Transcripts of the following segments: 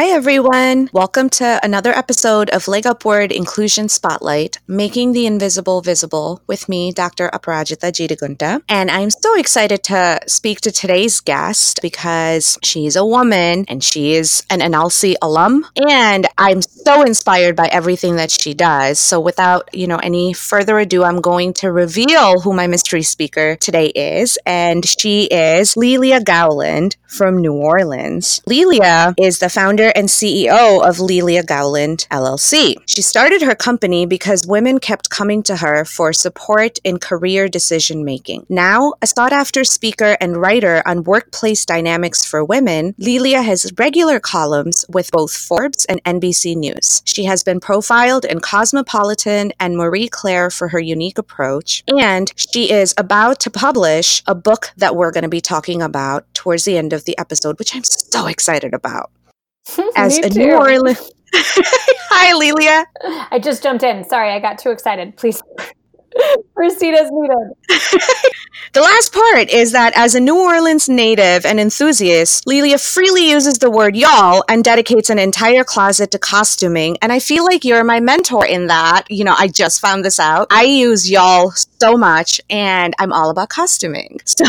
Hi, everyone. Welcome to another episode of Leg Upward Inclusion Spotlight, Making the Invisible Visible with me, Dr. Aparajita Jeedigunta. And I'm so excited to speak to today's guest because she's a woman and she is an NLC alum. And I'm so inspired by everything that she does. So without, you know, any further ado, I'm going to reveal who my mystery speaker today is. And she is Lelia Gowland from New Orleans. Lelia is the founder founder and CEO of Lelia Gowland LLC. She started her company because women kept coming to her for support in career decision making. Now, a sought after speaker and writer on workplace dynamics for women, Lelia has regular columns with both Forbes and NBC News. She has been profiled in Cosmopolitan and Marie Claire for her unique approach, and she is about to publish a book that we're going to be talking about towards the end of the episode, which I'm so excited about. as a New Orleans. Hi, Lelia. I just jumped in. Sorry, I got too excited. Please proceed as needed. the last part is that as a New Orleans native and enthusiast, Lelia freely uses the word y'all and dedicates an entire closet to costuming. And I feel like you're my mentor in that. You know, I just found this out. I use y'all so much and I'm all about costuming. So,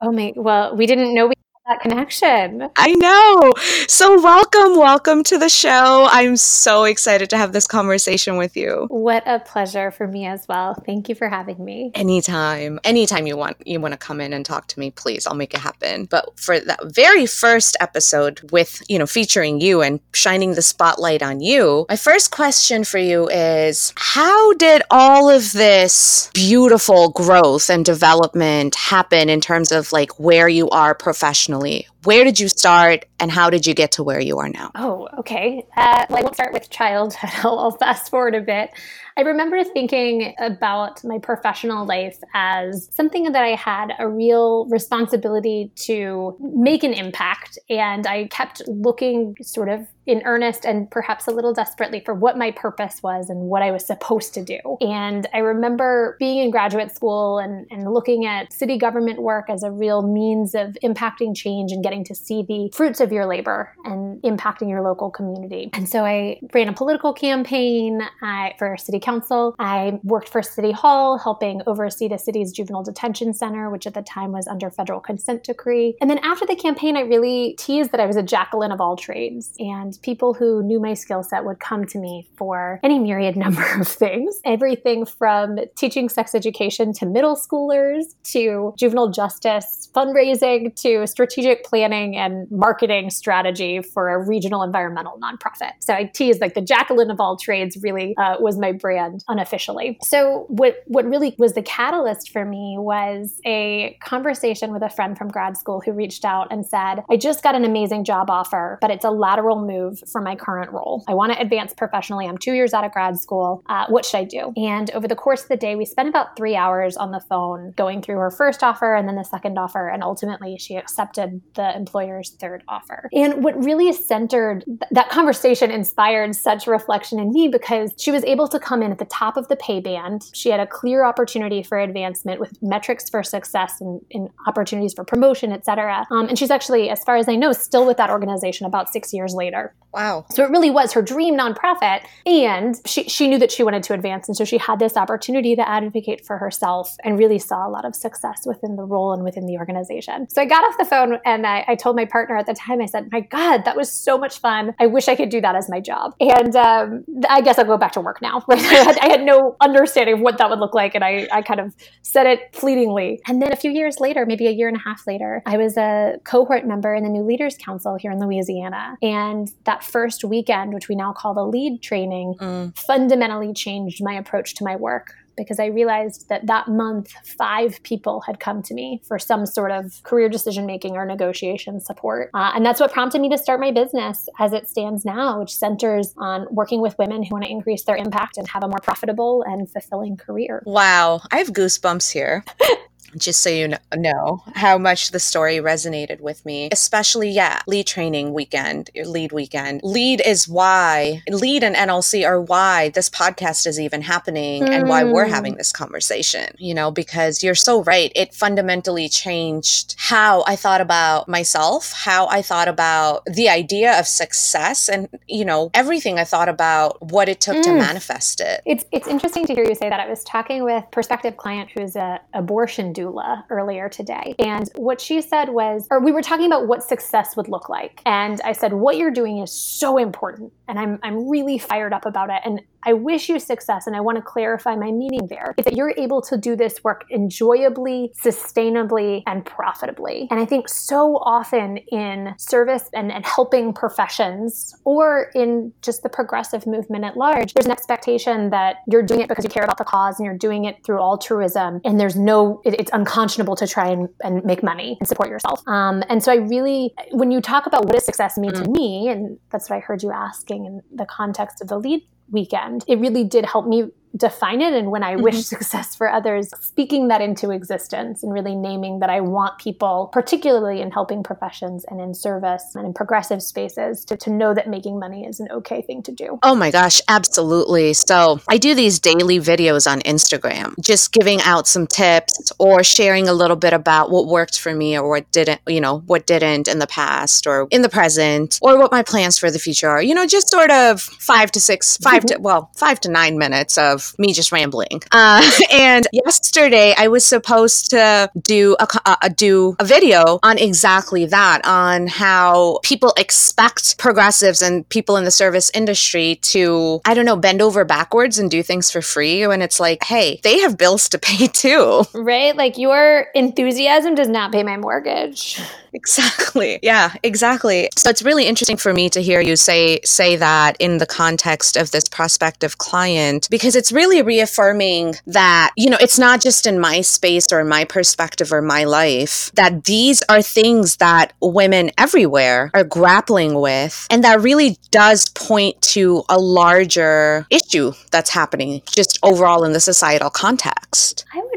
oh my, well, we didn't know we that connection. I know. So, welcome, welcome to the show. I'm so excited to have this conversation with you. What a pleasure for me as well. Thank you for having me. Anytime, anytime you want, you want to come in and talk to me, please, I'll make it happen. But for that very first episode with, you know, featuring you and shining the spotlight on you, my first question for you is how did all of this beautiful growth and development happen in terms of like where you are professionally? Professionally? Where did you start and how did you get to where you are now? Oh, okay. Uh, well, I won't start with childhood. I'll, I'll fast forward a bit. I remember thinking about my professional life as something that I had a real responsibility to make an impact. And I kept looking sort of in earnest and perhaps a little desperately for what my purpose was and what I was supposed to do. And I remember being in graduate school and, and looking at city government work as a real means of impacting change and getting to see the fruits of your labor and impacting your local community. And so I ran a political campaign I, for city council. I worked for City Hall, helping oversee the city's juvenile detention center, which at the time was under federal consent decree. And then after the campaign, I really teased that I was a Jacqueline of all trades. And people who knew my skill set would come to me for any myriad number of things. Everything from teaching sex education to middle schoolers to juvenile justice fundraising to strategic planning and marketing strategy for a regional environmental nonprofit. So I tease like the Jacqueline of all trades really uh, was my brand unofficially. So what what really was the catalyst for me was a conversation with a friend from grad school who reached out and said, "I just got an amazing job offer, but it's a lateral move move from my current role. I want to advance professionally. I'm two years out of grad school. Uh, what should I do? And over the course of the day, we spent about three hours on the phone going through her first offer and then the second offer. And ultimately, she accepted the employer's third offer. And what really centered th- that conversation inspired such reflection in me because she was able to come in at the top of the pay band. She had a clear opportunity for advancement with metrics for success and, and opportunities for promotion, et cetera. Um, and she's actually, as far as I know, still with that organization about six years later. Wow. So it really was her dream nonprofit. And she, she knew that she wanted to advance. And so she had this opportunity to advocate for herself and really saw a lot of success within the role and within the organization. So I got off the phone and I, I told my partner at the time, I said, My God, that was so much fun. I wish I could do that as my job. And um, I guess I'll go back to work now. Right? I, had, I had no understanding of what that would look like. And I, I kind of said it fleetingly. And then a few years later, maybe a year and a half later, I was a cohort member in the New Leaders Council here in Louisiana. And that first weekend, which we now call the lead training, mm. fundamentally changed my approach to my work because I realized that that month, five people had come to me for some sort of career decision making or negotiation support. Uh, and that's what prompted me to start my business as it stands now, which centers on working with women who want to increase their impact and have a more profitable and fulfilling career. Wow, I have goosebumps here. just so you know how much the story resonated with me, especially, yeah, lead training weekend, lead weekend. Lead is why, lead and NLC are why this podcast is even happening mm. and why we're hmm. having this conversation, you know, because you're so right. It fundamentally changed how I thought about myself, how I thought about the idea of success, and, you know, everything I thought about what it took mm. to manifest it. It's, it's interesting to hear you say that. I was talking with prospective client who's an abortion doula earlier today. And what she said was, or we were talking about what success would look like. And I said, what you're doing is so important. And I'm, I'm really fired up about it. And I wish you success, and I want to clarify my meaning there, is that you're able to do this work enjoyably, sustainably, and profitably. And I think so often in service and, and helping professions, or in just the progressive movement at large, there's an expectation that you're doing it because you care about the cause and you're doing it through altruism, and there's no, it, it's unconscionable to try and, and, make money and support yourself. Um, and so I really, when you talk about what does success mean mm. to me, and that's what I heard you asking in the context of the lead weekend. It really did help me define it and when I mm-hmm. wish success for others, speaking that into existence and really naming that I want people, particularly in helping professions and in service and in progressive spaces, to, to know that making money is an okay thing to do. Oh my gosh, absolutely. So I do these daily videos on Instagram, just giving out some tips or sharing a little bit about what worked for me or what didn't, you know, what didn't in the past or in the present or what my plans for the future are. You know, just sort of five to six, five to, well, five to nine minutes of me just rambling. Uh, and yesterday I was supposed to do a, a, do a video on exactly that, on how people expect progressives and people in the service industry to, I don't know, bend over backwards and do things for free when it's like, hey, they have bills to pay too. Right? Like your enthusiasm does not pay my mortgage. Exactly. Yeah, exactly. So it's really interesting for me to hear you say say that in the context of this prospective client because it's really reaffirming that, you know, it's not just in my space or my perspective or my life that these are things that women everywhere are grappling with and that really does point to a larger issue that's happening just overall in the societal context. I would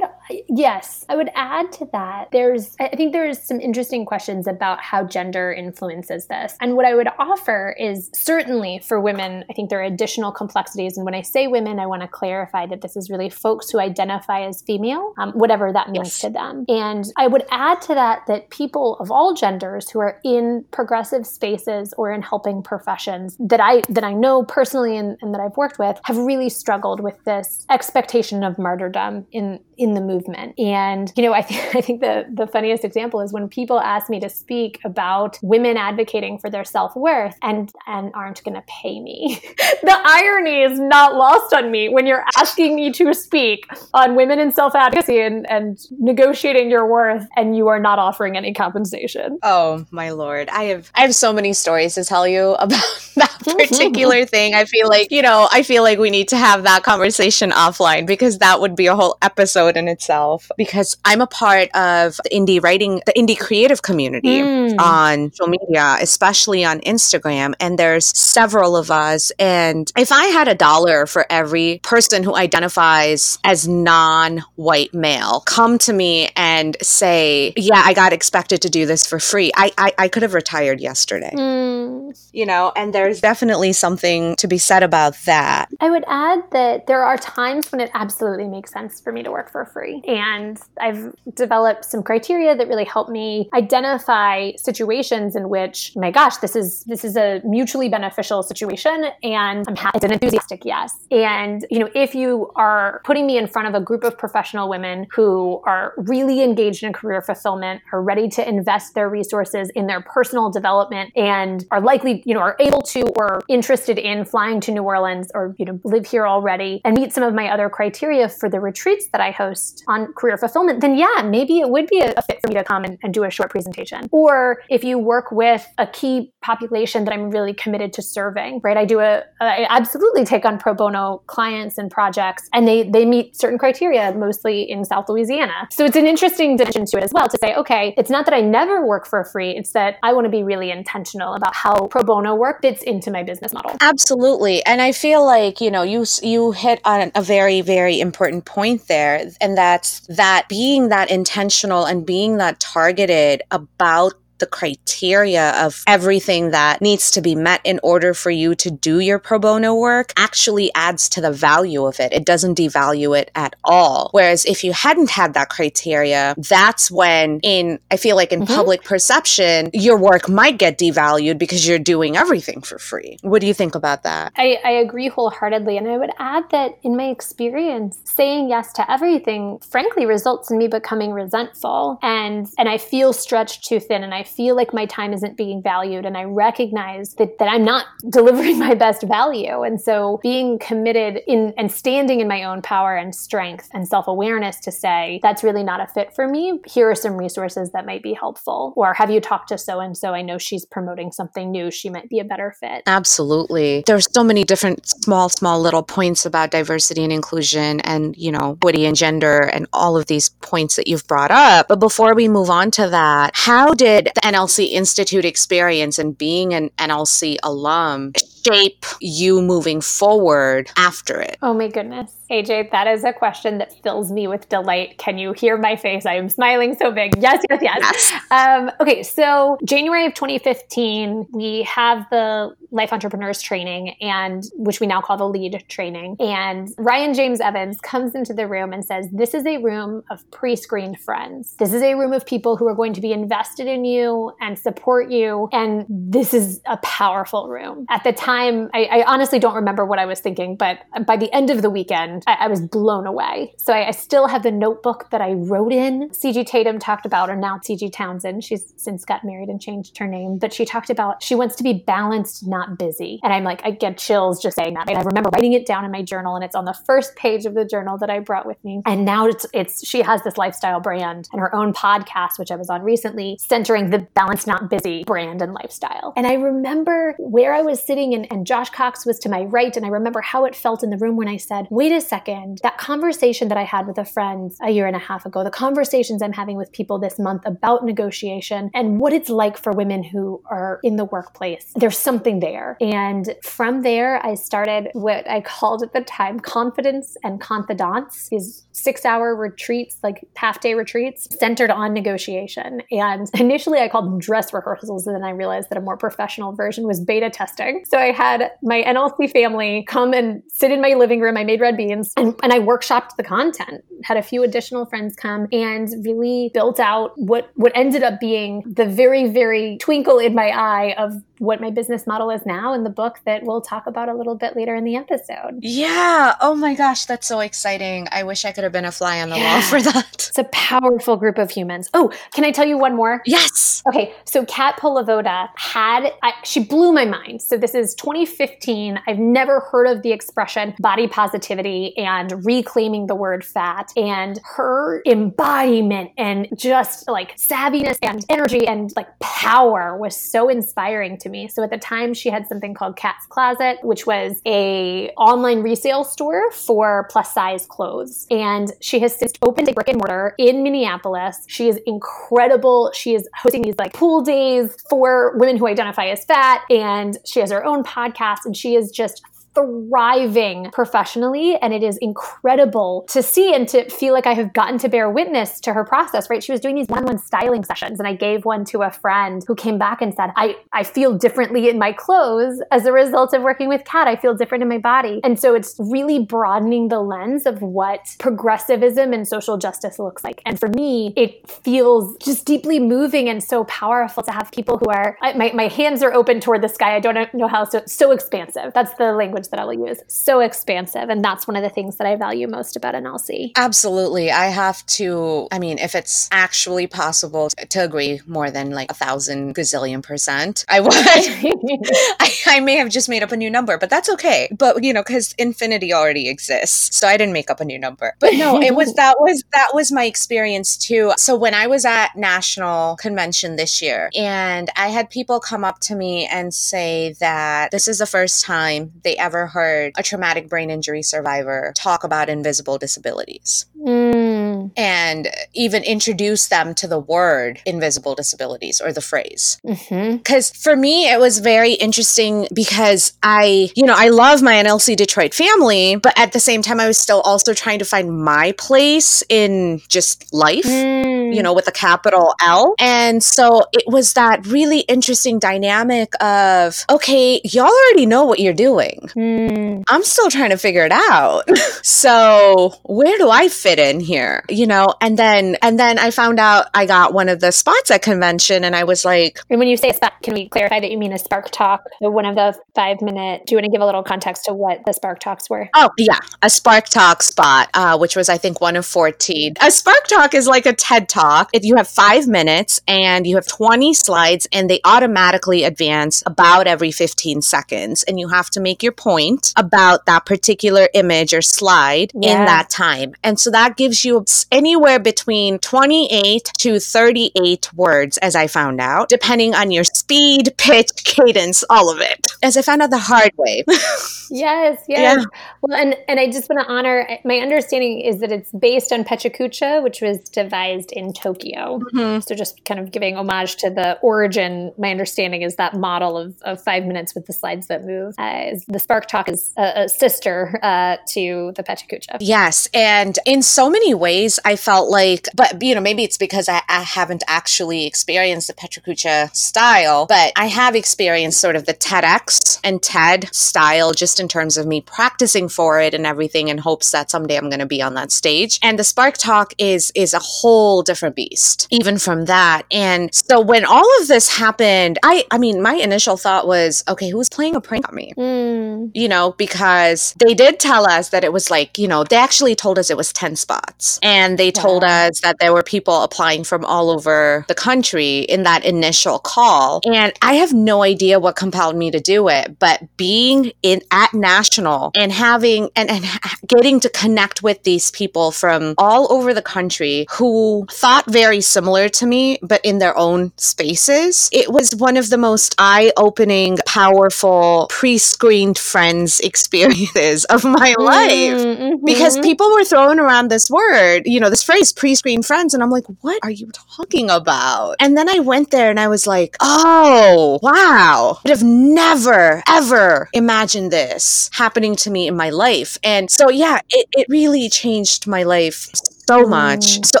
Yes, I would add to that. There's, I think there's some interesting questions about how gender influences this. And what I would offer is certainly for women, I think there are additional complexities. And when I say women, I want to clarify that this is really folks who identify as female, um, whatever that means yes. to them. And I would add to that that people of all genders who are in progressive spaces or in helping professions that I that I know personally and, and that I've worked with have really struggled with this expectation of martyrdom in in the movement. And, you know, I, th- I think the, the funniest example is when people ask me to speak about women advocating for their self worth and, and aren't going to pay me. the irony is not lost on me when you're asking me to speak on women in self advocacy and, and negotiating your worth and you are not offering any compensation. Oh, my Lord. I have, I have so many stories to tell you about that particular thing. I feel like, you know, I feel like we need to have that conversation offline because that would be a whole episode in itself because I'm a part of the indie writing, the indie creative community mm. on social media, especially on Instagram. And there's several of us. And if I had a dollar for every person who identifies as non white male come to me and say, Yeah, I got expected to do this for free, I, I, I could have retired yesterday. Mm. You know, and there's definitely something to be said about that. I would add that there are times when it absolutely makes sense for me to work for free. And I've developed some criteria that really help me identify situations in which, my gosh, this is this is a mutually beneficial situation and I'm happy, it's an enthusiastic yes. And you know, if you are putting me in front of a group of professional women who are really engaged in career fulfillment, are ready to invest their resources in their personal development and are likely, you know, are able to or interested in flying to New Orleans or, you know, live here already and meet some of my other criteria for the retreats that I host on career fulfillment, then yeah, maybe it would be a, fit for me to come and, and do a short presentation. Or if you work with a key population that I'm really committed to serving, right? I do a, I absolutely take on pro bono clients and projects, and they they meet certain criteria, mostly in South Louisiana. So it's an interesting dimension to it as well to say, okay, it's not that I never work for free; it's that I want to be really intentional about how pro bono work fits into my business model. Absolutely, and I feel like you know you you hit on a very very important point there and that that that being that intentional and being that targeted about the criteria of everything that needs to be met in order for you to do your pro bono work actually adds to the value of it. It doesn't devalue it at all. Whereas if you hadn't had that criteria, that's when in I feel like in mm-hmm. public perception, your work might get devalued because you're doing everything for free. What do you think about that? I, I agree wholeheartedly. And I would add that in my experience, saying yes to everything frankly results in me becoming resentful and and I feel stretched too thin and I feel like my time isn't being valued and I recognize that, that I'm not delivering my best value. And so being committed in and standing in my own power and strength and self-awareness to say, that's really not a fit for me. Here are some resources that might be helpful. Or have you talked to so and so? I know she's promoting something new. She might be a better fit. Absolutely. There's so many different small, small little points about diversity and inclusion and, you know, equity and gender and all of these points that you've brought up. But before we move on to that, how did the NLC Institute experience and being an NLC alum shape you moving forward after it? Oh my goodness. AJ, that is a question that fills me with delight. Can you hear my face? I am smiling so big. Yes, yes, yes. yes. Um, okay, so January of 2015, we have the Life Entrepreneurs training, and which we now call the Lead training. And Ryan James Evans comes into the room and says, "This is a room of pre-screened friends. This is a room of people who are going to be invested in you and support you. And this is a powerful room." At the time, I, I honestly don't remember what I was thinking, but by the end of the weekend, I, I was blown away. So I, I still have the notebook that I wrote in. Ciji Tatum talked about, or now Ciji Townsend. She's since got married and changed her name, but she talked about she wants to be balanced, not busy. And I'm like, I get chills just saying that. And I remember writing it down in my journal and it's on the first page of the journal that I brought with me. And now it's, it's, she has this lifestyle brand and her own podcast, which I was on recently, centering the balanced, not busy brand and lifestyle. And I remember where I was sitting and, and Josh Cox was to my right. And I remember how it felt in the room when I said, wait a second, that conversation that I had with a friend a year and a half ago, the conversations I'm having with people this month about negotiation and what it's like for women who are in the workplace, there's something there. And from there, I started what I called at the time confidence and confidants, these six hour retreats, like half day retreats centered on negotiation. And initially, I called them dress rehearsals. And then I realized that a more professional version was beta testing. So I had my NLC family come and sit in my living room. I made red beans and, and I workshopped the content, had a few additional friends come and really built out what, what ended up being the very, very twinkle in my eye of what my business model is now in the book that we'll talk about a little bit later in the episode. Yeah. Oh my gosh, that's so exciting. I wish I could have been a fly on the yeah. wall for that. It's a powerful group of humans. Oh, can I tell you one more? Yes. Okay. So Cat Polivoda had, I, she blew my mind. So this is 2015. I've never heard of the expression body positivity and reclaiming the word fat and her embodiment and just like savviness and energy and like power was so inspiring to me. So at the time she had something called Cat's Closet, which was a online resale store for plus size clothes. And she has since opened a brick and mortar in Minneapolis. She is incredible. She is hosting these like pool days for women who identify as fat and she has her own podcast and she is just thriving professionally. And it is incredible to see and to feel like I have gotten to bear witness to her process, right? She was doing these one on one styling sessions. And I gave one to a friend who came back and said, I, I feel differently in my clothes as a result of working with Cat. I feel different in my body. And so it's really broadening the lens of what progressivism and social justice looks like. And for me, it feels just deeply moving and so powerful to have people who are, my, my hands are open toward the sky. I don't know how, so, so expansive. That's the language that I will use. So expansive. And that's one of the things that I value most about NLC. Absolutely. I have to, I mean, if it's actually possible to agree more than like a thousand gazillion percent, I would. I, I may have just made up a new number, but that's okay. But, you know, because infinity already exists. So I didn't make up a new number. But no, it was, that was, that was my experience too. So when I was at National Convention this year, and I had people come up to me and say that this is the first time they ever heard a traumatic brain injury survivor talk about invisible disabilities. Mm. and even introduce them to the word invisible disabilities or the phrase. Because mm-hmm. for me, it was very interesting because I, you know, I love my NLC Detroit family, but at the same time, I was still also trying to find my place in just life, mm. You know, with a capital L. And so it was that really interesting dynamic of, okay, y'all already know what you're doing. Mm. I'm still trying to figure it out. so where do I fit in here? You know, and then, and then I found out I got one of the spots at convention and I was like. And when you say spot, can we clarify that you mean a spark talk? One of the five minute, do you want to give a little context to what the spark talks were? Oh, yeah. A spark talk spot, uh, which was, I think, one of 14. A spark talk is like a TED talk. If you have five minutes and you have 20 slides and they automatically advance about every 15 seconds and you have to make your point about that particular image or slide yeah. in that time. And so that gives you anywhere between 28 to 38 words, as I found out, depending on your speed, pitch, cadence, all of it. As I found out the hard way. yes, yes. Yeah. Well, and, and I just want to honor my understanding is that it's based on Pechakucha, which was devised in Tokyo. Mm-hmm. So just kind of giving homage to the origin, my understanding is that model of, of five minutes with the slides that move. Uh, the Spark Talk is a, a sister uh, to the Pechakucha. Yes. And in so many ways, I felt like, but you know, maybe it's because I, I haven't actually experienced the Pechakucha style, but I have experienced sort of the TEDx and TED style just in terms of me practicing for it and everything in hopes that someday I'm going to be on that stage. And the Spark Talk is is a whole different beast even from that. And so when all of this happened, I I mean, my initial thought was, okay, who's playing a prank on me? Mm. You know, because they did tell us that it was like, you know, they actually told us it was 10 spots. And they told yeah. us that there were people applying from all over the country in that initial call. And I have no idea what compelled me to do it, but being in at national and having and, and getting to connect with these people from all over the country who thought very similar to me, but in their own spaces, it was one of the most eye opening, powerful, pre screened friends experiences of my mm, life mm-hmm. because people were throwing around this word, you know, this phrase pre screened friends. And I'm like, what are you talking about? And then I went there and I was like, oh, wow. I'd have never, ever imagined this happening to me in my life. And so, yeah, it, it really changed my life so much. Mm. So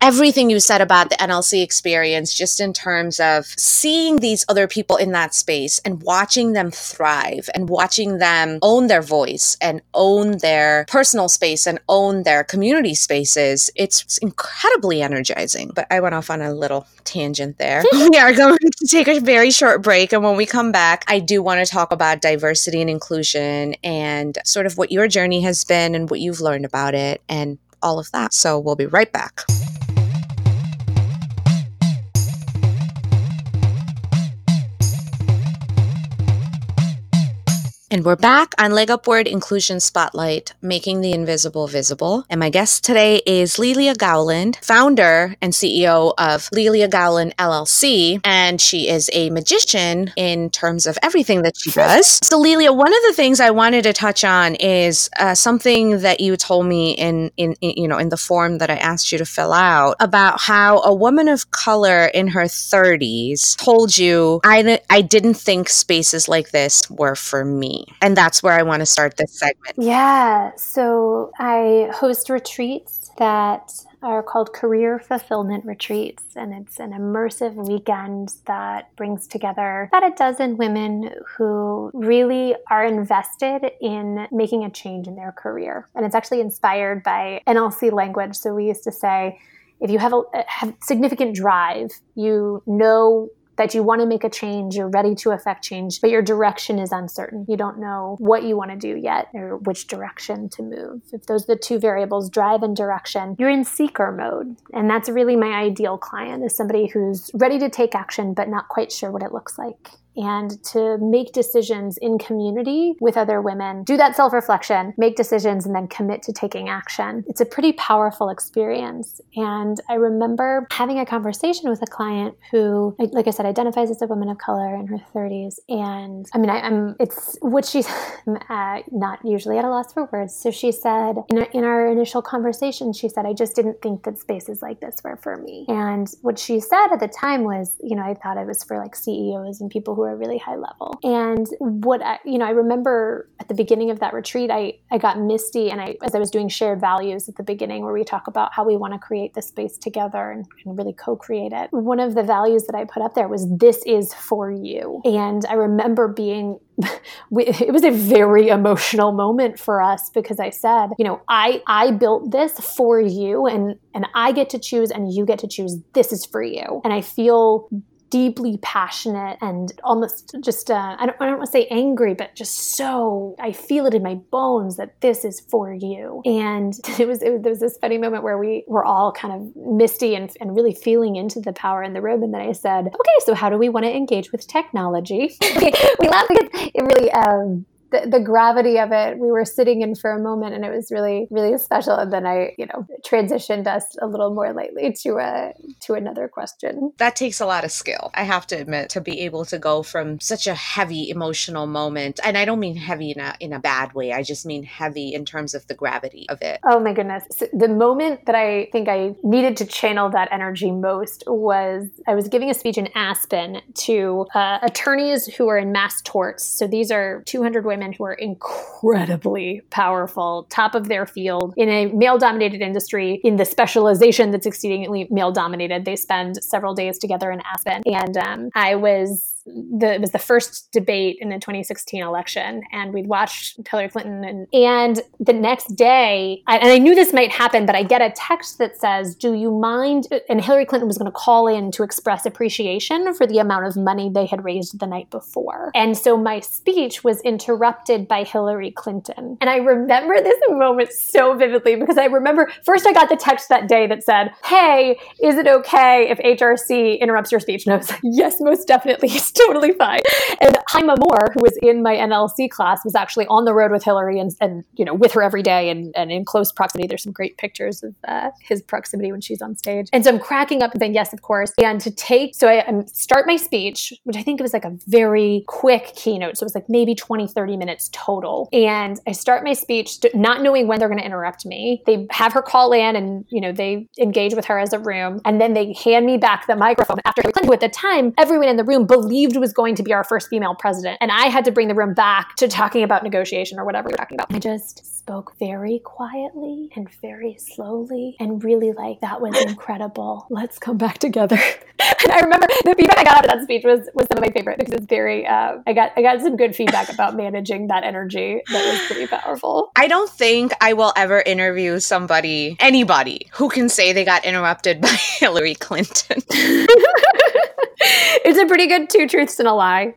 everything you said about the NLC experience, just in terms of seeing these other people in that space and watching them thrive and watching them own their voice and own their personal space and own their community spaces, it's incredibly energizing. But I went off on a little tangent there. we are going to take a very short break. And when we come back, I do want to talk about diversity and inclusion and sort of what your journey has been and what you've learned about it and all of that. So we'll be right back. And we're back on Leg Upward Inclusion Spotlight, making the invisible visible. And my guest today is Lelia Gowland, founder and CEO of Lelia Gowland LLC. And she is a magician in terms of everything that she does. So, Lelia, one of the things I wanted to touch on is uh, something that you told me in, in, in, you know, in the form that I asked you to fill out about how a woman of color in her 30s told you, I, I didn't think spaces like this were for me. And that's where I want to start this segment. Yeah. So I host retreats that are called career fulfillment retreats. And it's an immersive weekend that brings together about a dozen women who really are invested in making a change in their career. And it's actually inspired by NLC language. So we used to say, if you have a have significant drive, you know that you want to make a change, you're ready to affect change, but your direction is uncertain. You don't know what you want to do yet or which direction to move. If those are the two variables, drive and direction, you're in seeker mode. And that's really my ideal client is somebody who's ready to take action but not quite sure what it looks like and to make decisions in community with other women, do that self reflection, make decisions, and then commit to taking action. It's a pretty powerful experience. And I remember having a conversation with a client who, like I said, identifies as a woman of color in her 30s. And I mean, I, am it's what she's uh, not usually at a loss for words. So she said, in, a, in our initial conversation, she said, I just didn't think that spaces like this were for me. And what she said at the time was, you know, I thought it was for like CEOs and people who are really high level. And what I, you know, I remember at the beginning of that retreat, I, I got misty and I, as I was doing shared values at the beginning where we talk about how we want to create this space together and, and really co-create it. One of the values that I put up there was this is for you. And I remember being it was a very emotional moment for us because I said, you know, I I built this for you and and I get to choose and you get to choose this is for you. And I feel deeply passionate and almost just uh, I, don't, I don't want to say angry but just so i feel it in my bones that this is for you. And it was it, there was this funny moment where we were all kind of misty and, and really feeling into the power in the room. And then i said okay so how do we want to engage with technology? We laughed because it really um, the, the gravity of it. We were sitting in for a moment and it was really really special. And then i you know transitioned us a little more lightly to a to another question. That takes a lot of skill i have to admit to be able to go from such a heavy emotional moment and i don't mean heavy in a in a bad way i just mean heavy in terms of the gravity of it. Oh my goodness. So the moment that i think i needed to channel that energy most was i was giving a speech in aspen to uh, attorneys who are in mass torts. So these are 200 women who are incredibly powerful, top of their field in a male dominated industry in the specialization that's exceedingly male dominated. They spend several days together in Aspen. And um, I was the, it was the first debate in the 2016 election, and we'd watched Hillary Clinton. And, and the next day, I, and I knew this might happen, but I get a text that says, Do you mind? And Hillary Clinton was going to call in to express appreciation for the amount of money they had raised the night before. And so my speech was interrupted by Hillary Clinton. And I remember this moment so vividly because I remember first I got the text that day that said, Hey, is it okay if HRC interrupts your speech? And I was like, Yes, most definitely totally fine. And Haima Moore, who was in my NLC class, was actually on the road with Hillary and, and you know, with her every day and, and in close proximity. There's some great pictures of uh, his proximity when she's on stage. And so I'm cracking up and saying, yes, of course. And to take, so I, I start my speech, which I think it was like a very quick keynote. So it was like maybe 20, 30 minutes total. And I start my speech not knowing when they're going to interrupt me. They have her call in and, you know, they engage with her as a room. And then they hand me back the microphone after Clinton, who at the time, everyone in the room believed was going to be our first female president. And I had to bring the room back to talking about negotiation or whatever we are talking about. I just spoke very quietly and very slowly and really like that was incredible. Let's come back together. and I remember the feedback I got after that speech was was some of my favorite because it's very uh, I got I got some good feedback about managing that energy that was pretty powerful. I don't think I will ever interview somebody anybody who can say they got interrupted by Hillary Clinton. it's a pretty good two truths and a lie.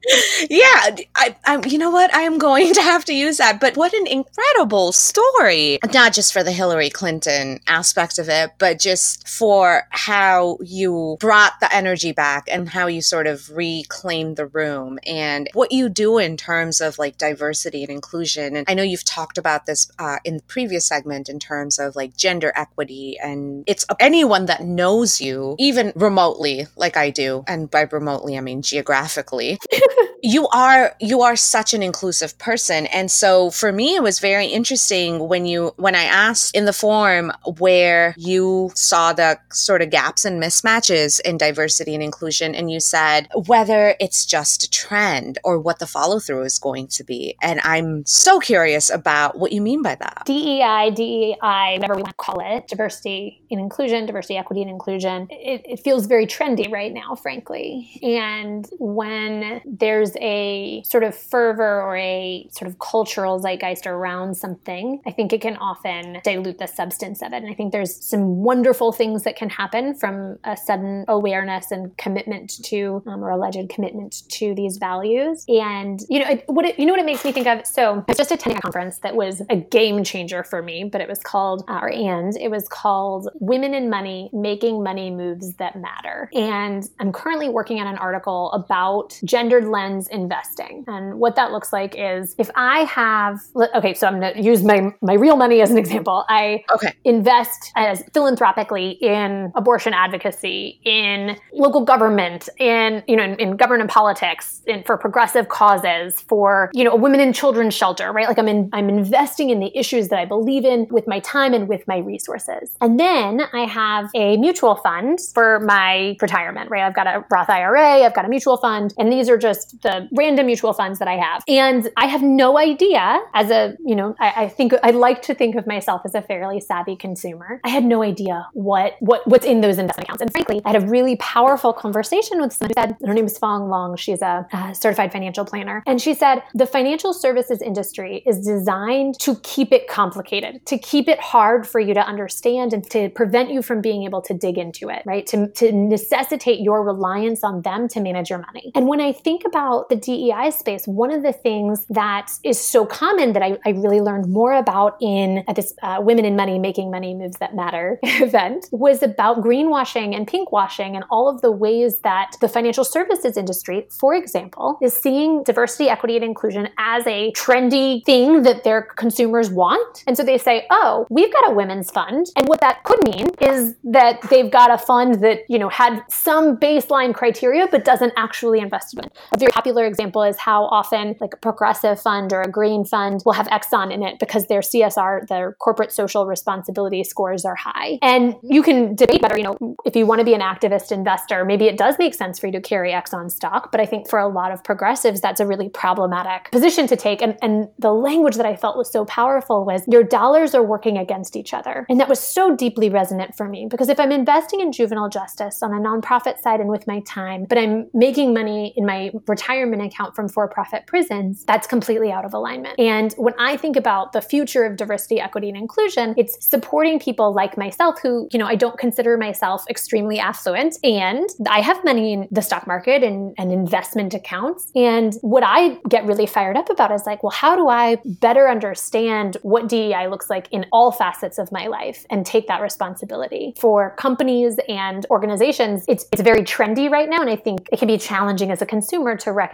Yeah, I, I, you know what? I am going to have to use that. But what an incredible story! Not just for the Hillary Clinton aspect of it, but just for how you brought the energy back and how you sort of reclaimed the room and what you do in terms of like diversity and inclusion. And I know you've talked about this uh, in the previous segment in terms of like gender equity, and it's anyone that knows you, even remotely, like I do, and by remotely I mean geographically. you are you are such an inclusive person. And so for me it was very interesting when you when I asked in the forum where you saw the sort of gaps and mismatches in diversity and inclusion and you said whether it's just a trend or what the follow through is going to be. And I'm so curious about what you mean by that. DEI DEI whatever we want to call it diversity and inclusion diversity equity and inclusion. It, it feels very trendy right now frankly. And when there's a sort of fervor or a sort of cultural zeitgeist around something, I think it can often dilute the substance of it. And I think there's some wonderful things that can happen from a sudden awareness and commitment to, um, or alleged commitment to these values. And you know, what it, you know what it makes me think of. So I was just attending a conference that was a game changer for me, but it was called, uh, or and it was called "Women in Money: Making Money Moves That Matter." And I'm currently working on an article about gendered lens investing. And what that looks like is if I have, okay, so I'm going to use my, my real money as an example. I okay. invest as philanthropically in abortion advocacy, in local government, in, you know, in, in government politics, in, for progressive causes, for, you know, a women and children shelter, right? Like I'm in, I'm investing in the issues that I believe in with my time and with my resources. And then I have a mutual fund for my retirement, right? I've got a Roth IRA, I've got a mutual fund, and these are just the random mutual funds that I have. And I have no idea as a, you know, I, I think I like to think of myself as a fairly savvy consumer. I had no idea what, what, what's in those investment accounts. And frankly, I had a really powerful conversation with someone who said, her name is Phuong Luong. She's a, a certified financial planner. And she said, the financial services industry is designed to keep it complicated, to keep it hard for you to understand and to prevent you from being able to dig into it, right? To, to necessitate your reliance on them to manage your money. And when I think about the DEI space, one of the things that is so common that I, I really learned more about in at this uh, Women in Money Making Money Moves That Matter event was about greenwashing and pinkwashing and all of the ways that the financial services industry, for example, is seeing diversity, equity, and inclusion as a trendy thing that their consumers want. And so they say, oh, we've got a women's fund. And what that could mean is that they've got a fund that, you know, had some baseline criteria but doesn't actually invest in it. A very example is how often like a progressive fund or a green fund will have Exxon in it because their CSR, their corporate social responsibility scores are high. And you can debate whether, you know, if you want to be an activist investor, maybe it does make sense for you to carry Exxon stock. But I think for a lot of progressives, that's a really problematic position to take. And, and the language that I felt was so powerful was your dollars are working against each other. And that was so deeply resonant for me because if I'm investing in juvenile justice on a nonprofit side and with my time, but I'm making money in my retirement account from for profit prisons, that's completely out of alignment. And when I think about the future of diversity, equity, and inclusion, it's supporting people like myself who, you know, I don't consider myself extremely affluent and I have money in the stock market and, and investment accounts. And what I get really fired up about is like, well, how do I better understand what DEI looks like in all facets of my life and take that responsibility for companies and organizations? It's, it's very trendy right now. And I think it can be challenging as a consumer to recognize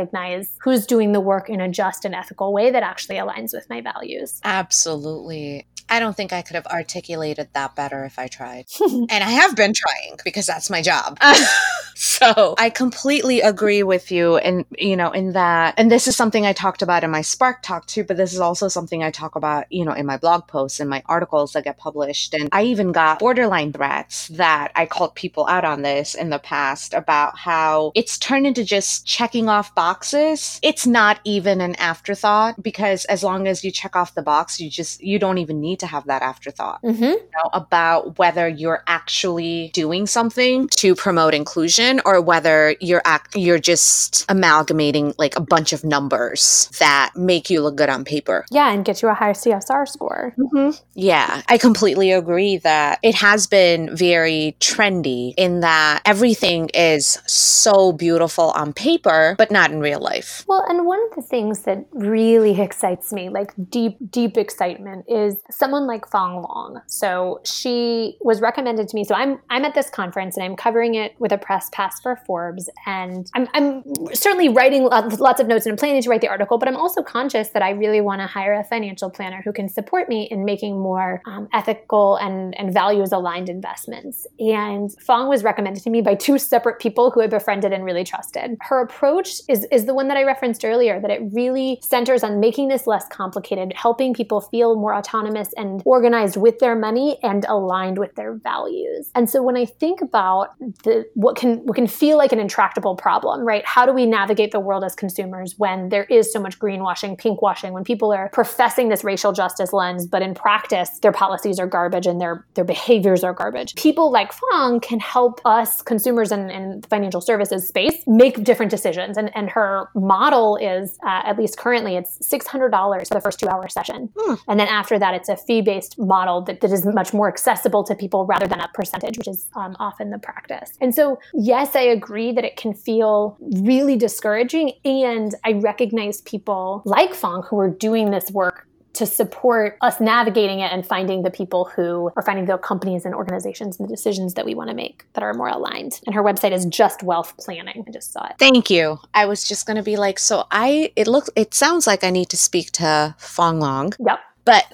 who's doing the work in a just and ethical way that actually aligns with my values. Absolutely. I don't think I could have articulated that better if I tried. and I have been trying because that's my job. so I completely agree with you. And, you know, in that, and this is something I talked about in my Spark talk too, but this is also something I talk about, you know, in my blog posts and my articles that get published. And I even got borderline threats that I called people out on this in the past about how it's turned into just checking off boxes. It's not even an afterthought because as long as you check off the box, you just, you don't even need to have that afterthought mm-hmm. you know, about whether you're actually doing something to promote inclusion or whether you're act- you're just amalgamating like a bunch of numbers that make you look good on paper. Yeah, and get you a higher CSR score. Mm-hmm. Yeah, I completely agree that it has been very trendy in that everything is so beautiful on paper, but not in real life. Well, and one of the things that really excites me, like deep, deep excitement, is someone like Phuong Luong. So she was recommended to me. So I'm I'm at this conference and I'm covering it with a press pass for Forbes, and I'm, I'm certainly writing lots of notes and I'm planning to write the article. But I'm also conscious that I really want to hire a financial planner who can support me in making more um, ethical and and values aligned investments. And Phuong was recommended to me by two separate people who I befriended and really trusted. Her approach is is the one that I referenced earlier. That it really centers on making this less complicated, helping people feel more autonomous and organized with their money and aligned with their values. And so when I think about the what can what can feel like an intractable problem, right? How do we navigate the world as consumers when there is so much greenwashing, pinkwashing, when people are professing this racial justice lens, but in practice their policies are garbage and their their behaviors are garbage. People like Phuong can help us consumers in, in the financial services space make different decisions. And and her model is uh, at least currently it's six hundred dollars for the first two hour session, hmm. and then after that it's a fee based model that, that is much more accessible to people rather than a percentage, which is um, often the practice. And so, yes, I agree that it can feel really discouraging. And I recognize people like Phuong who are doing this work to support us navigating it and finding the people who are finding the companies and organizations and the decisions that we want to make that are more aligned. And her website is Just Wealth Planning. I just saw it. Thank you. I was just going to be like, so I, it looks, it sounds like I need to speak to Phuong Luong. Yep. But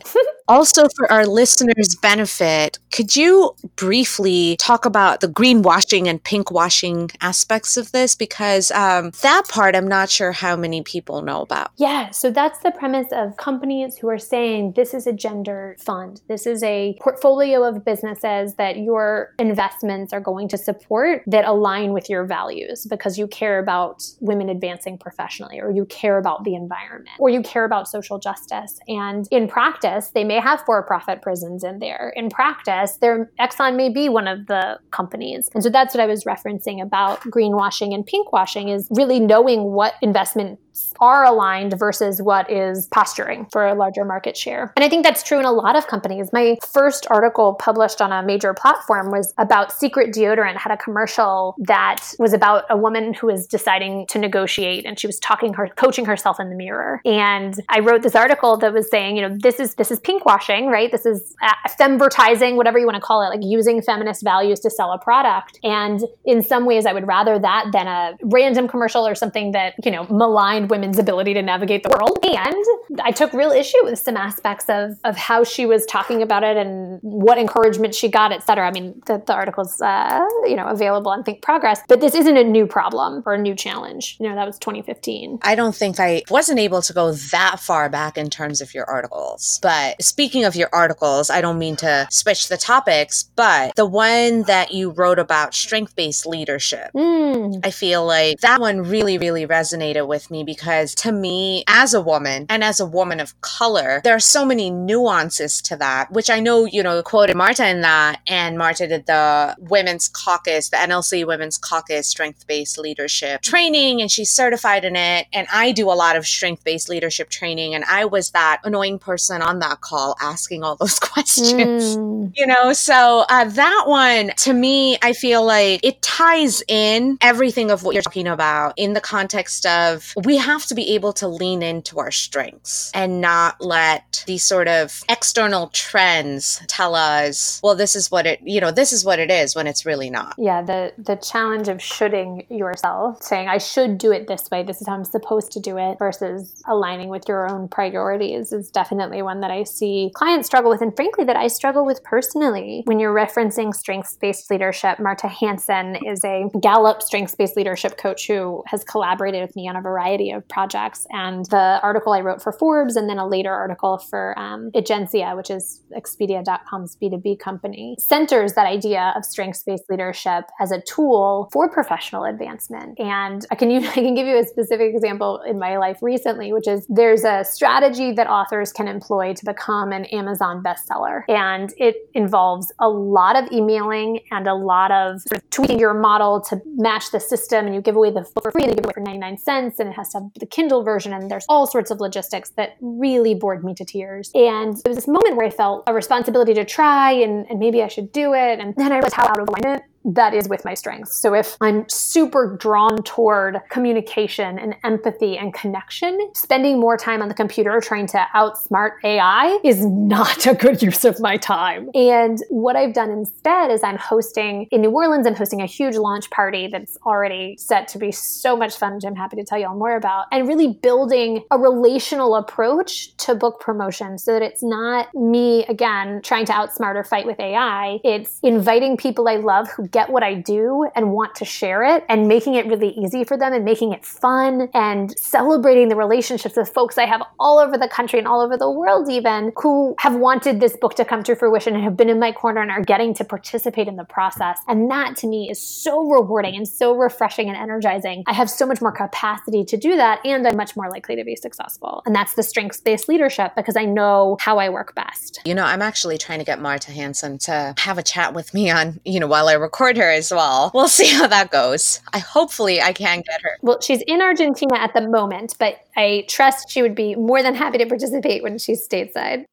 also, for our listeners' benefit, could you briefly talk about the greenwashing and pinkwashing aspects of this? Because um, that part I'm not sure how many people know about. Yeah, so that's the premise of companies who are saying this is a gender fund. This is a portfolio of businesses that your investments are going to support that align with your values because you care about women advancing professionally, or you care about the environment, or you care about social justice. And in practice, they may have for-profit prisons in there. In practice, their Exxon may be one of the companies. And so that's what I was referencing about greenwashing and pinkwashing is really knowing what investment are aligned versus what is posturing for a larger market share. And I think that's true in a lot of companies. My first article published on a major platform was about Secret Deodorant had a commercial that was about a woman who was deciding to negotiate and she was talking her coaching herself in the mirror. And I wrote this article that was saying, you know, this is this is pinkwashing, right? This is femvertising, whatever you want to call it, like using feminist values to sell a product. And in some ways I would rather that than a random commercial or something that, you know, maligned women's ability to navigate the world. And I took real issue with some aspects of, of how she was talking about it and what encouragement she got, et cetera. I mean, the, the article's, uh, you know, available on Think Progress, but this isn't a new problem or a new challenge. You know, that was 2015. I don't think I wasn't able to go that far back in terms of your articles. But speaking of your articles, I don't mean to switch the topics, but the one that you wrote about strength based leadership, mm. I feel like that one really, really resonated with me because to me, as a woman and as a woman of color, there are so many nuances to that, which I know, you know, quoted Marta in that. And Marta did the Women's Caucus, the NLC Women's Caucus strength based leadership training, and she's certified in it. And I do a lot of strength based leadership training. And I was that annoying person on that call asking all those questions, mm. you know? So uh, that one, to me, I feel like it ties in everything of what you're talking about in the context of we have to be able to lean into our strengths and not let these sort of external trends tell us, well, this is what it, you know, this is what it is when it's really not. Yeah, the the challenge of shoulding yourself, saying I should do it this way, this is how I'm supposed to do it versus aligning with your own priorities is definitely one that I see clients struggle with and frankly that I struggle with personally. When you're referencing strengths-based leadership, Marta Hanson is a Gallup strengths-based leadership coach who has collaborated with me on a variety of projects. And the article I wrote for Forbes, and then a later article for um, Egencia, which is Expedia.com's B2B company, centers that idea of strengths based leadership as a tool for professional advancement. And I can, use, I can give you a specific example in my life recently, which is there's a strategy that authors can employ to become an Amazon bestseller. And it involves a lot of emailing and a lot of, sort of tweaking your model to match the system. And you give away the full for free and you give away for 99 cents. And it has to have the Kindle version, and there's all sorts of logistics that really bored me to tears. And there was this moment where I felt a responsibility to try, and, and maybe I should do it. And then I realized how out of alignment that is with my strengths. So if I'm super drawn toward communication and empathy and connection, spending more time on the computer trying to outsmart AI is not a good use of my time. And what I've done instead is I'm hosting in New Orleans, I'm hosting a huge launch party that's already set to be so much fun, which I'm happy to tell you all more about, and really building a relational approach to book promotion so that it's not me, again, trying to outsmart or fight with AI. It's inviting people I love who get what I do and want to share it and making it really easy for them and making it fun and celebrating the relationships with folks I have all over the country and all over the world, even who have wanted this book to come to fruition and have been in my corner and are getting to participate in the process. And that to me is so rewarding and so refreshing and energizing. I have so much more capacity to do that and I'm much more likely to be successful. And that's the strengths based leadership because I know how I work best. You know, I'm actually trying to get Marta Hanson to have a chat with me on, you know, while I record her as well. We'll see how that goes. I hopefully I can get her. Well, she's in Argentina at the moment, but I trust she would be more than happy to participate when she's stateside.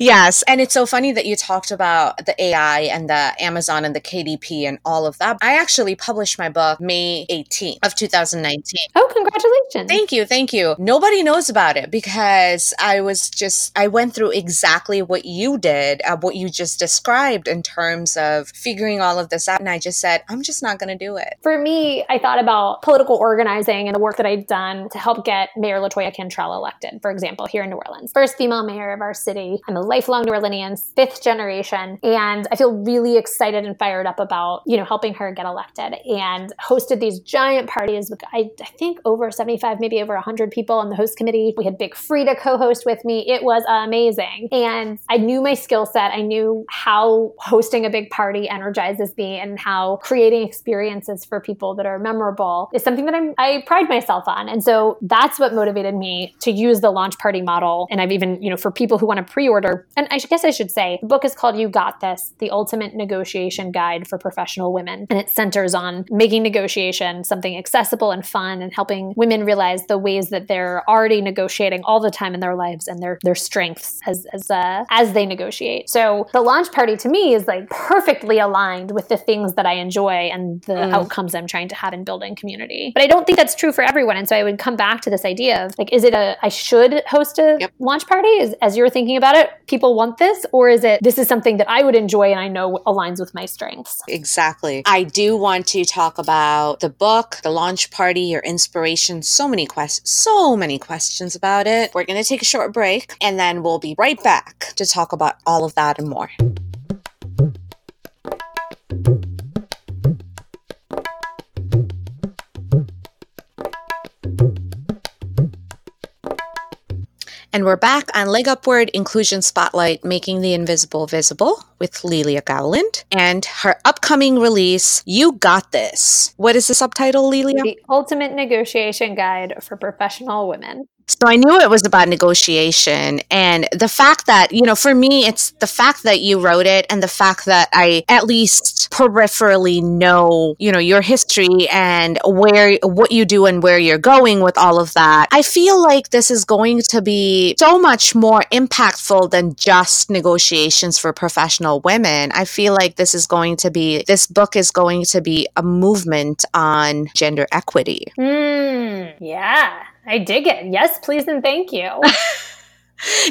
Yes. And it's so funny that you talked about the AI and the Amazon and the KDP and all of that. I actually published my book May 18th of 2019. Oh, congratulations. Thank you. Thank you. Nobody knows about it because I was just, I went through exactly what you did, uh, what you just described in terms of figuring all of this out. And I just said, I'm just not going to do it. For me, I thought about political organizing and the work that I'd done to help get Mayor LaToya Cantrell elected, for example, here in New Orleans. First female mayor of our city. I'm a lifelong New Orleanian, fifth generation. And I feel really excited and fired up about, you know, helping her get elected and hosted these giant parties with, I, I think, over 75, maybe over 100 people on the host committee. We had Big Freedia co host with me. It was amazing. And I knew my skill set. I knew how hosting a big party energizes me and how creating experiences for people that are memorable is something that I'm, I pride myself on. And so that's what motivated me to use the launch party model. And I've even, you know, for people who want to pre order, and I guess I should say, the book is called You Got This The Ultimate Negotiation Guide for Professional Women. And it centers on making negotiation something accessible and fun and helping women realize the ways that they're already negotiating all the time in their lives and their, their strengths as, as, uh, as they negotiate. So the launch party to me is like perfectly aligned with the things that I enjoy and the mm. outcomes I'm trying to have in building community. But I don't think that's true for everyone. And so I would come back to this idea of like, is it a, I should host a yep. launch party? Is, as you're thinking about it, people want this? Or is it, this is something that I would enjoy and I know aligns with my strengths? Exactly. I do want to talk about the book, the launch party, your inspiration. So many questions, so many questions about it. We're going to take a short break and then we'll be right back to talk about all of that and more. And we're back on Leg Upward Inclusion Spotlight, Making the Invisible Visible with Lelia Gowland and her upcoming release, You Got This. What is the subtitle, Lelia? The Ultimate Negotiation Guide for Professional Women. So I knew it was about negotiation. And the fact that, you know, for me, it's the fact that you wrote it and the fact that I at least peripherally know, you know, your history and where, what you do and where you're going with all of that. I feel like this is going to be so much more impactful than just negotiations for professional women. I feel like this is going to be, this book is going to be a movement on gender equity. Mm, yeah. I dig it. Yes, please and thank you.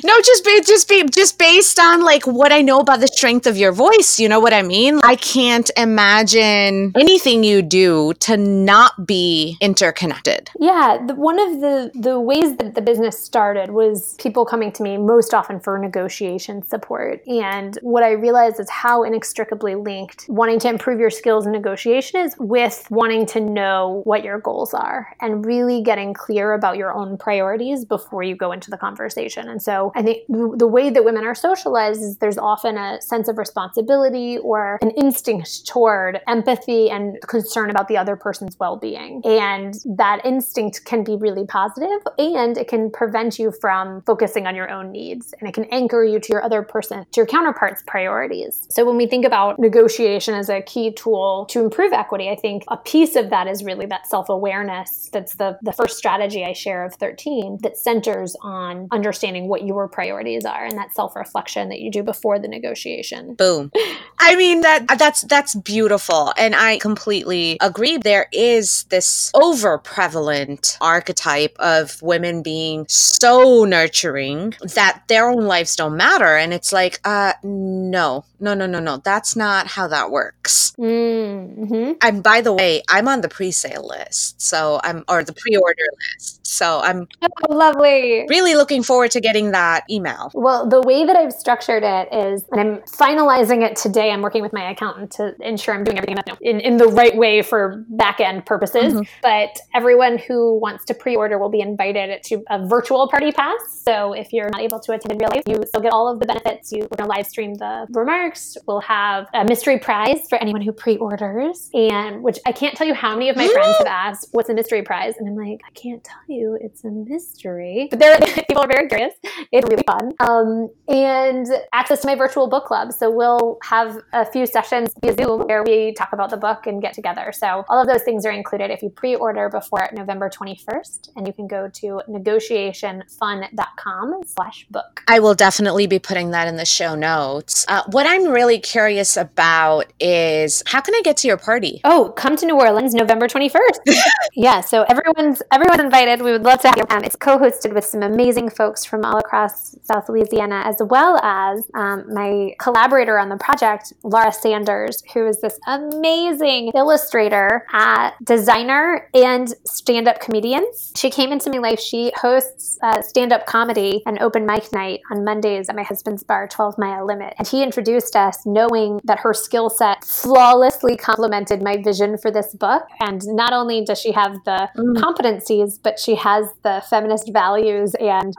no, just be, just be, just based on like what I know about the strength of your voice. You know what I mean? I can't imagine anything you do to not be interconnected. Yeah, the, one of the the ways that the business started was people coming to me most often for negotiation support, and what I realized is how inextricably linked wanting to improve your skills in negotiation is with wanting to know what your goals are and really getting clear about your own priorities before you go into the conversation. And so I think the way that women are socialized is there's often a sense of responsibility or an instinct toward empathy and concern about the other person's well being. And that instinct can be really positive and it can prevent you from focusing on your own needs and it can anchor you to your other person, to your counterpart's priorities. So when we think about negotiation as a key tool to improve equity, I think a piece of that is really that self awareness. That's the, the first strategy I share of 13 that centers on understanding what your priorities are and that self-reflection that you do before the negotiation. Boom. I mean that that's that's beautiful and I completely agree there is this over prevalent archetype of women being so nurturing that their own lives don't matter and it's like uh no. No, no, no, no. That's not how that works. Mm-hmm. I'm by the way, I'm on the pre-sale list. So I'm or the pre-order list. So I'm oh, lovely. Really looking forward to getting getting that email? Well, the way that I've structured it is, and I'm finalizing it today. I'm working with my accountant to ensure I'm doing everything in, in the right way for back end purposes. Mm-hmm. But everyone who wants to pre order will be invited to a virtual party pass. So if you're not able to attend in real life, you still get all of the benefits. You, we're going to live stream the remarks. We'll have a mystery prize for anyone who pre orders, and which I can't tell you how many of my friends have asked, What's a mystery prize? And I'm like, I can't tell you. It's a mystery. But there, people are very curious. it's really fun. Um, and access to my virtual book club. So we'll have a few sessions via Zoom where we talk about the book and get together. So all of those things are included if you pre-order before November 21st. And you can go to negotiationfun.com slash book. I will definitely be putting that in the show notes. Uh, what I'm really curious about is how can I get to your party? Oh, come to New Orleans November 21st. yeah, so everyone's everyone's invited. We would love to have you. Um, it's co-hosted with some amazing folks from all across South Louisiana, as well as um, my collaborator on the project, Laura Sanders, who is this amazing illustrator, uh, designer, and stand-up comedian. She came into my life. She hosts uh, stand-up comedy and open mic night on Mondays at my husband's bar, 12 Mile Limit, and he introduced us, knowing that her skill set flawlessly complemented my vision for this book. And not only does she have the mm. competencies, but she has the feminist values and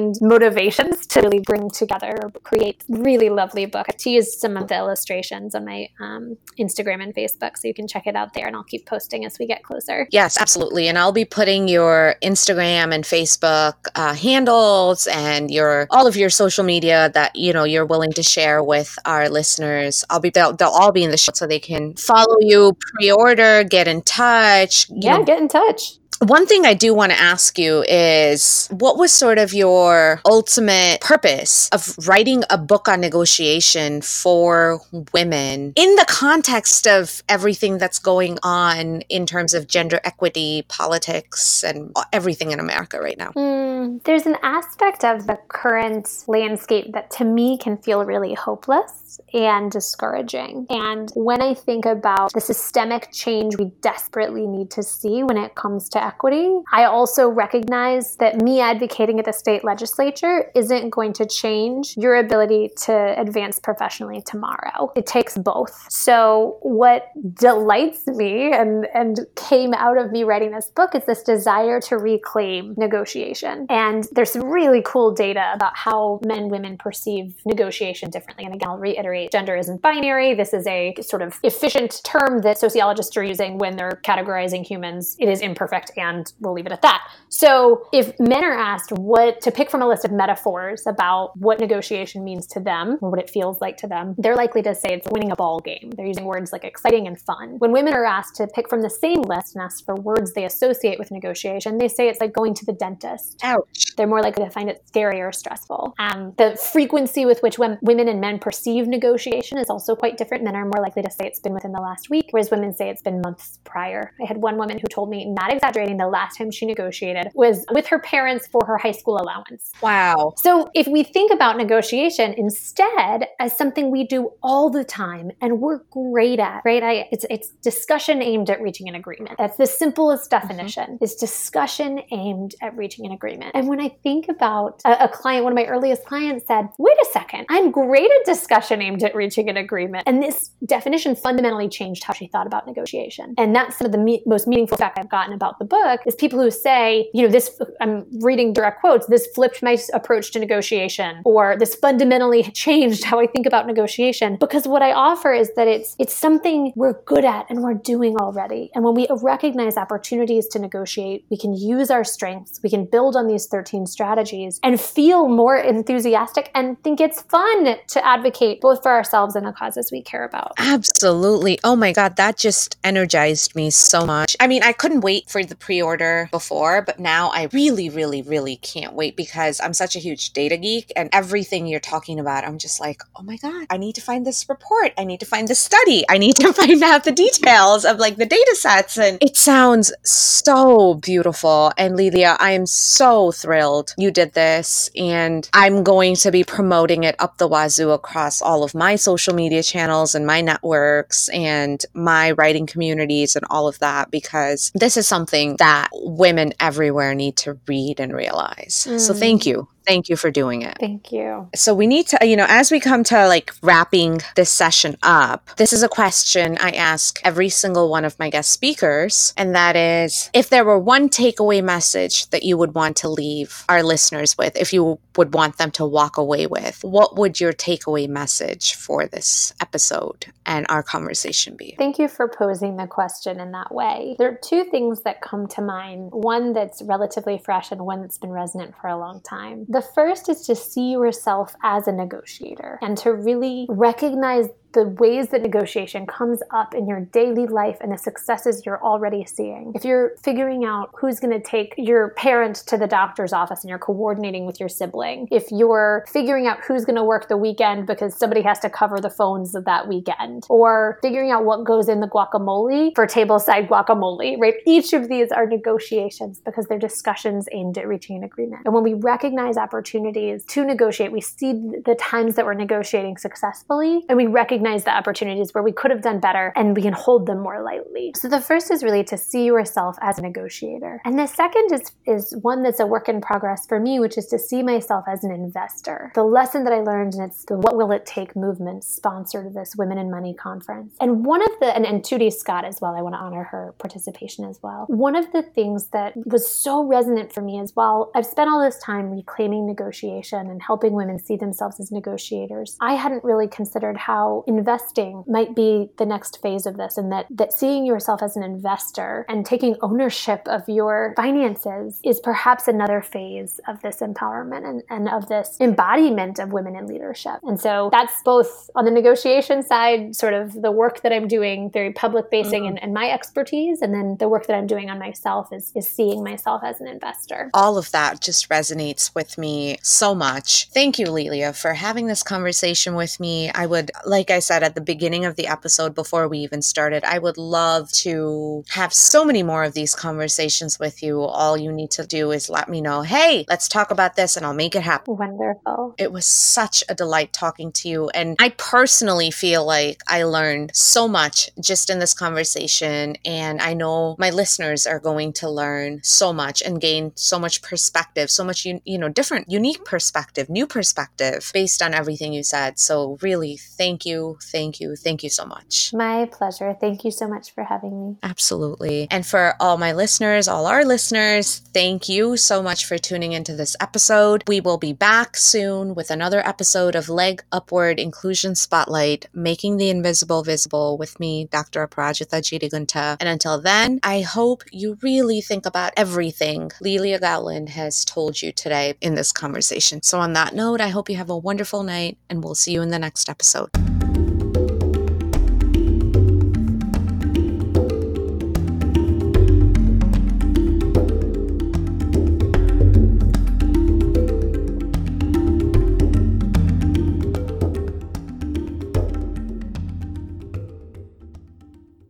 aligned motivations to really bring together, or create really lovely book. I've teased some of the illustrations on my um, Instagram and Facebook, so you can check it out there, and I'll keep posting as we get closer. Yes, absolutely. And I'll be putting your Instagram and Facebook uh, handles and your all of your social media that you know you're willing to share with our listeners. I'll be they'll, they'll all be in the show so they can follow you, pre-order, get in touch. yeah, know, get in touch. One thing I do want to ask you is what was sort of your ultimate purpose of writing a book on negotiation for women in the context of everything that's going on in terms of gender equity, politics, and everything in America right now? Mm, there's an aspect of the current landscape that to me can feel really hopeless and discouraging. And when I think about the systemic change we desperately need to see when it comes to equity. I also recognize that me advocating at the state legislature isn't going to change your ability to advance professionally tomorrow. It takes both. So, what delights me and, and came out of me writing this book is this desire to reclaim negotiation. And there's some really cool data about how men women perceive negotiation differently. And again, I'll reiterate gender isn't binary. This is a sort of efficient term that sociologists are using when they're categorizing humans. It is imperfect and we'll leave it at that. So if men are asked what to pick from a list of metaphors about what negotiation means to them or what it feels like to them, they're likely to say it's winning a ball game. They're using words like exciting and fun. When women are asked to pick from the same list and asked for words they associate with negotiation, they say it's like going to the dentist. Ouch. They're more likely to find it scary or stressful. Um, the frequency with which women and men perceive negotiation is also quite different. Men are more likely to say it's been within the last week, whereas women say it's been months prior. I had one woman who told me, not exaggerating, the last time she negotiated was with her parents for her high school allowance. Wow. So if we think about negotiation instead as something we do all the time and we're great at, right? I, it's, it's discussion aimed at reaching an agreement. That's the simplest mm-hmm. definition mm-hmm. is discussion aimed at reaching an agreement. And when I think about a, a client, one of my earliest clients said, wait a second, I'm great at discussion aimed at reaching an agreement. And this definition fundamentally changed how she thought about negotiation. And that's some of the me- most meaningful feedback I've gotten about the book book is people who say, you know, this, I'm reading direct quotes, this flipped my approach to negotiation, or this fundamentally changed how I think about negotiation. Because what I offer is that it's, it's something we're good at and we're doing already. And when we recognize opportunities to negotiate, we can use our strengths, we can build on these 13 strategies and feel more enthusiastic and think it's fun to advocate both for ourselves and the causes we care about. Absolutely. Oh my God, that just energized me so much. I mean, I couldn't wait for the pre order before, but now I really, really, really can't wait because I'm such a huge data geek and everything you're talking about, I'm just like, oh my God, I need to find this report. I need to find this study. I need to find out the details of like the data sets. And it sounds so beautiful. And Lelia, I am so thrilled you did this. And I'm going to be promoting it up the wazoo across all of my social media channels and my networks and my writing communities and all of that because this is something that women everywhere need to read and realize. Mm. So thank you thank you for doing it. Thank you. So we need to, you know, as we come to like wrapping this session up, this is a question I ask every single one of my guest speakers. And that is if there were one takeaway message that you would want to leave our listeners with, if you would want them to walk away with, what would your takeaway message for this episode and our conversation be? Thank you for posing the question in that way. There are two things that come to mind one that's relatively fresh and one that's been resonant for a long time. The first is to see yourself as a negotiator and to really recognize the ways that negotiation comes up in your daily life and the successes you're already seeing. If you're figuring out who's going to take your parent to the doctor's office and you're coordinating with your sibling, if you're figuring out who's going to work the weekend because somebody has to cover the phones of that weekend, or figuring out what goes in the guacamole for tableside guacamole, right? Each of these are negotiations because they're discussions aimed at reaching an agreement. And when we recognize opportunities to negotiate, we see the times that we're negotiating successfully and we recognize recognize the opportunities where we could have done better and we can hold them more lightly. So the first is really to see yourself as a negotiator. And the second is, is one that's a work in progress for me, which is to see myself as an investor. The lesson that I learned, and it's the What Will It Take movement sponsored this Women in Money conference. And one of the, and, and Scott as well, I want to honor her participation as well. One of the things that was so resonant for me as well, I've spent all this time reclaiming negotiation and helping women see themselves as negotiators. I hadn't really considered how investing might be the next phase of this and that that seeing yourself as an investor and taking ownership of your finances is perhaps another phase of this empowerment and, and of this embodiment of women in leadership. And so that's both on the negotiation side sort of the work that i'm doing very public facing mm-hmm. and, and my expertise and then the work that i'm doing on myself is, is seeing myself as an investor. All of that just resonates with me so much. Thank you lelia for having this conversation with me. I would like i said at the beginning of the episode before we even started, I would love to have so many more of these conversations with you. All you need to do is let me know, hey, let's talk about this and I'll make it happen. Wonderful. It was such a delight talking to you. And I personally feel like I learned so much just in this conversation. And I know my listeners are going to learn so much and gain so much perspective, so much, you know, different, unique perspective, new perspective based on everything you said. So really, thank you Thank you. Thank you so much. My pleasure. Thank you so much for having me. Absolutely. And for all my listeners, all our listeners, thank you so much for tuning into this episode. We will be back soon with another episode of Leg Upward Inclusion Spotlight, Making the Invisible Visible with me, Dr. Aparajita Jeedigunta. And until then, I hope you really think about everything Lelia Gowland has told you today in this conversation. So on that note, I hope you have a wonderful night and we'll see you in the next episode.